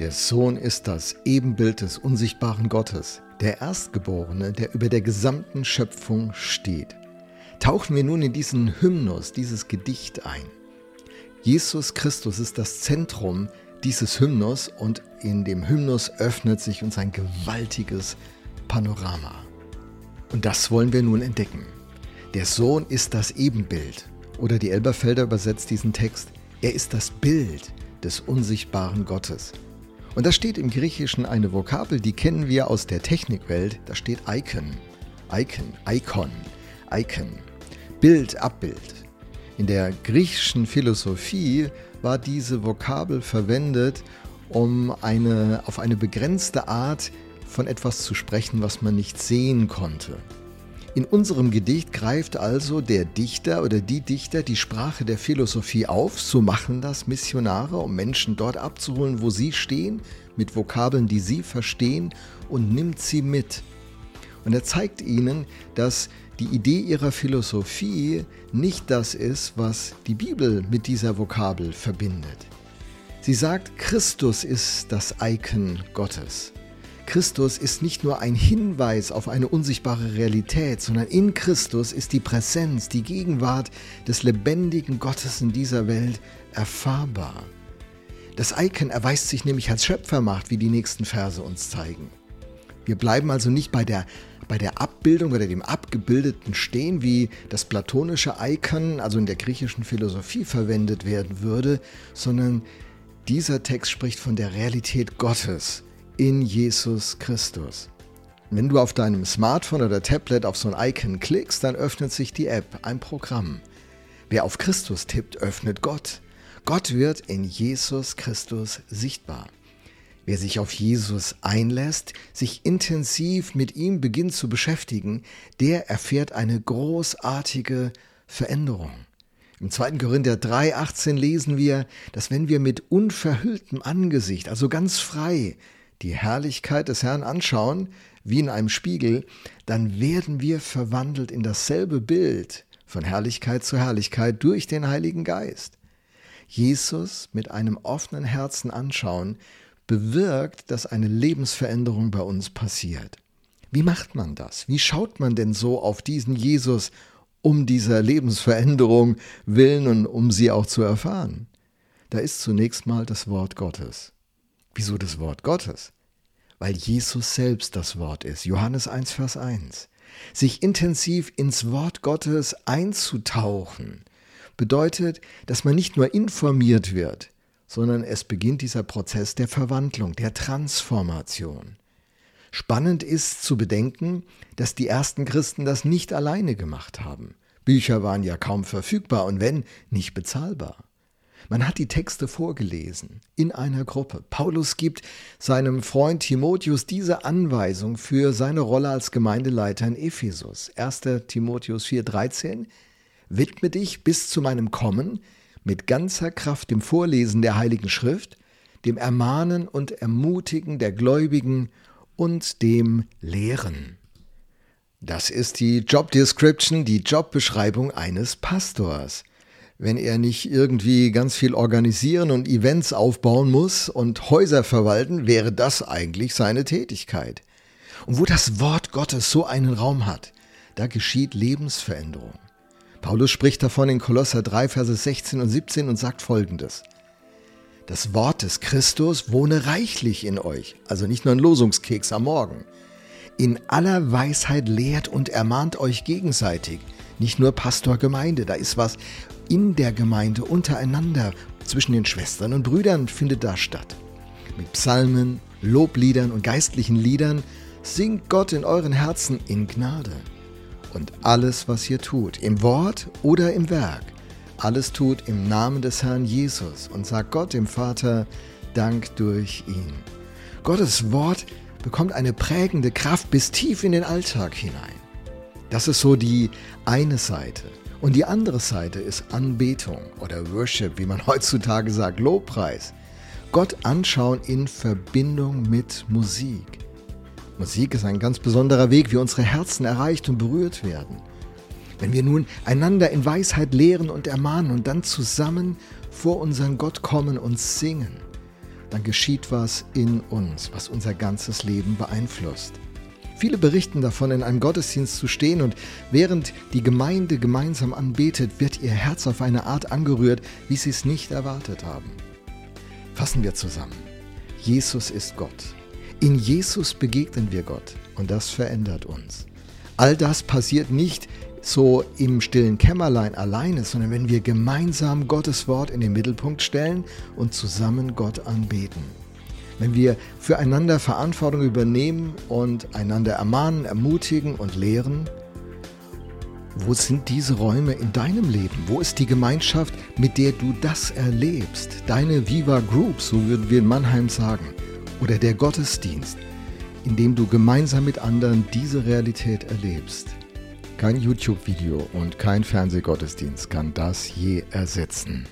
Der Sohn ist das Ebenbild des unsichtbaren Gottes, der Erstgeborene, der über der gesamten Schöpfung steht. Tauchen wir nun in diesen Hymnus, dieses Gedicht ein. Jesus Christus ist das Zentrum dieses Hymnus und in dem Hymnus öffnet sich uns ein gewaltiges Panorama. Und das wollen wir nun entdecken. Der Sohn ist das Ebenbild. Oder die Elberfelder übersetzt diesen Text, er ist das Bild des unsichtbaren Gottes. Und da steht im Griechischen eine Vokabel, die kennen wir aus der Technikwelt. Da steht Icon. Icon, Icon, Icon. Bild, Abbild. In der griechischen Philosophie war diese Vokabel verwendet, um eine, auf eine begrenzte Art von etwas zu sprechen, was man nicht sehen konnte. In unserem Gedicht greift also der Dichter oder die Dichter die Sprache der Philosophie auf, so machen das Missionare, um Menschen dort abzuholen, wo sie stehen, mit Vokabeln, die sie verstehen, und nimmt sie mit. Und er zeigt ihnen, dass die Idee ihrer Philosophie nicht das ist, was die Bibel mit dieser Vokabel verbindet. Sie sagt, Christus ist das Icon Gottes. Christus ist nicht nur ein Hinweis auf eine unsichtbare Realität, sondern in Christus ist die Präsenz, die Gegenwart des lebendigen Gottes in dieser Welt erfahrbar. Das Icon erweist sich nämlich als Schöpfermacht, wie die nächsten Verse uns zeigen. Wir bleiben also nicht bei der, bei der Abbildung oder dem Abgebildeten stehen, wie das platonische Icon, also in der griechischen Philosophie verwendet werden würde, sondern dieser Text spricht von der Realität Gottes, in Jesus Christus. Wenn du auf deinem Smartphone oder Tablet auf so ein Icon klickst, dann öffnet sich die App, ein Programm. Wer auf Christus tippt, öffnet Gott. Gott wird in Jesus Christus sichtbar. Wer sich auf Jesus einlässt, sich intensiv mit ihm beginnt zu beschäftigen, der erfährt eine großartige Veränderung. Im 2. Korinther 3,18 lesen wir, dass wenn wir mit unverhülltem Angesicht, also ganz frei, die Herrlichkeit des Herrn anschauen, wie in einem Spiegel, dann werden wir verwandelt in dasselbe Bild von Herrlichkeit zu Herrlichkeit durch den Heiligen Geist. Jesus mit einem offenen Herzen anschauen, bewirkt, dass eine Lebensveränderung bei uns passiert. Wie macht man das? Wie schaut man denn so auf diesen Jesus, um dieser Lebensveränderung willen und um sie auch zu erfahren? Da ist zunächst mal das Wort Gottes. Wieso das Wort Gottes? Weil Jesus selbst das Wort ist. Johannes 1, Vers 1. Sich intensiv ins Wort Gottes einzutauchen, bedeutet, dass man nicht nur informiert wird, sondern es beginnt dieser Prozess der Verwandlung, der Transformation. Spannend ist zu bedenken, dass die ersten Christen das nicht alleine gemacht haben. Bücher waren ja kaum verfügbar und wenn, nicht bezahlbar. Man hat die Texte vorgelesen in einer Gruppe. Paulus gibt seinem Freund Timotheus diese Anweisung für seine Rolle als Gemeindeleiter in Ephesus. 1. Timotheus 4:13 Widme dich bis zu meinem Kommen mit ganzer Kraft dem Vorlesen der Heiligen Schrift, dem Ermahnen und Ermutigen der Gläubigen und dem Lehren. Das ist die Job Description, die Jobbeschreibung eines Pastors wenn er nicht irgendwie ganz viel organisieren und Events aufbauen muss und Häuser verwalten, wäre das eigentlich seine Tätigkeit. Und wo das Wort Gottes so einen Raum hat, da geschieht Lebensveränderung. Paulus spricht davon in Kolosser 3, Verse 16 und 17 und sagt folgendes. Das Wort des Christus wohne reichlich in euch, also nicht nur ein Losungskeks am Morgen. In aller Weisheit lehrt und ermahnt euch gegenseitig, nicht nur Pastor Gemeinde, da ist was in der Gemeinde untereinander, zwischen den Schwestern und Brüdern findet da statt. Mit Psalmen, Lobliedern und geistlichen Liedern singt Gott in euren Herzen in Gnade. Und alles, was ihr tut, im Wort oder im Werk, alles tut im Namen des Herrn Jesus und sagt Gott dem Vater Dank durch ihn. Gottes Wort bekommt eine prägende Kraft bis tief in den Alltag hinein. Das ist so die eine Seite. Und die andere Seite ist Anbetung oder Worship, wie man heutzutage sagt, Lobpreis. Gott anschauen in Verbindung mit Musik. Musik ist ein ganz besonderer Weg, wie unsere Herzen erreicht und berührt werden. Wenn wir nun einander in Weisheit lehren und ermahnen und dann zusammen vor unseren Gott kommen und singen, dann geschieht was in uns, was unser ganzes Leben beeinflusst. Viele berichten davon, in einem Gottesdienst zu stehen und während die Gemeinde gemeinsam anbetet, wird ihr Herz auf eine Art angerührt, wie sie es nicht erwartet haben. Fassen wir zusammen. Jesus ist Gott. In Jesus begegnen wir Gott und das verändert uns. All das passiert nicht so im stillen Kämmerlein alleine, sondern wenn wir gemeinsam Gottes Wort in den Mittelpunkt stellen und zusammen Gott anbeten. Wenn wir füreinander Verantwortung übernehmen und einander ermahnen, ermutigen und lehren, wo sind diese Räume in deinem Leben? Wo ist die Gemeinschaft, mit der du das erlebst? Deine Viva Group, so würden wir in Mannheim sagen, oder der Gottesdienst, in dem du gemeinsam mit anderen diese Realität erlebst. Kein YouTube-Video und kein Fernsehgottesdienst kann das je ersetzen.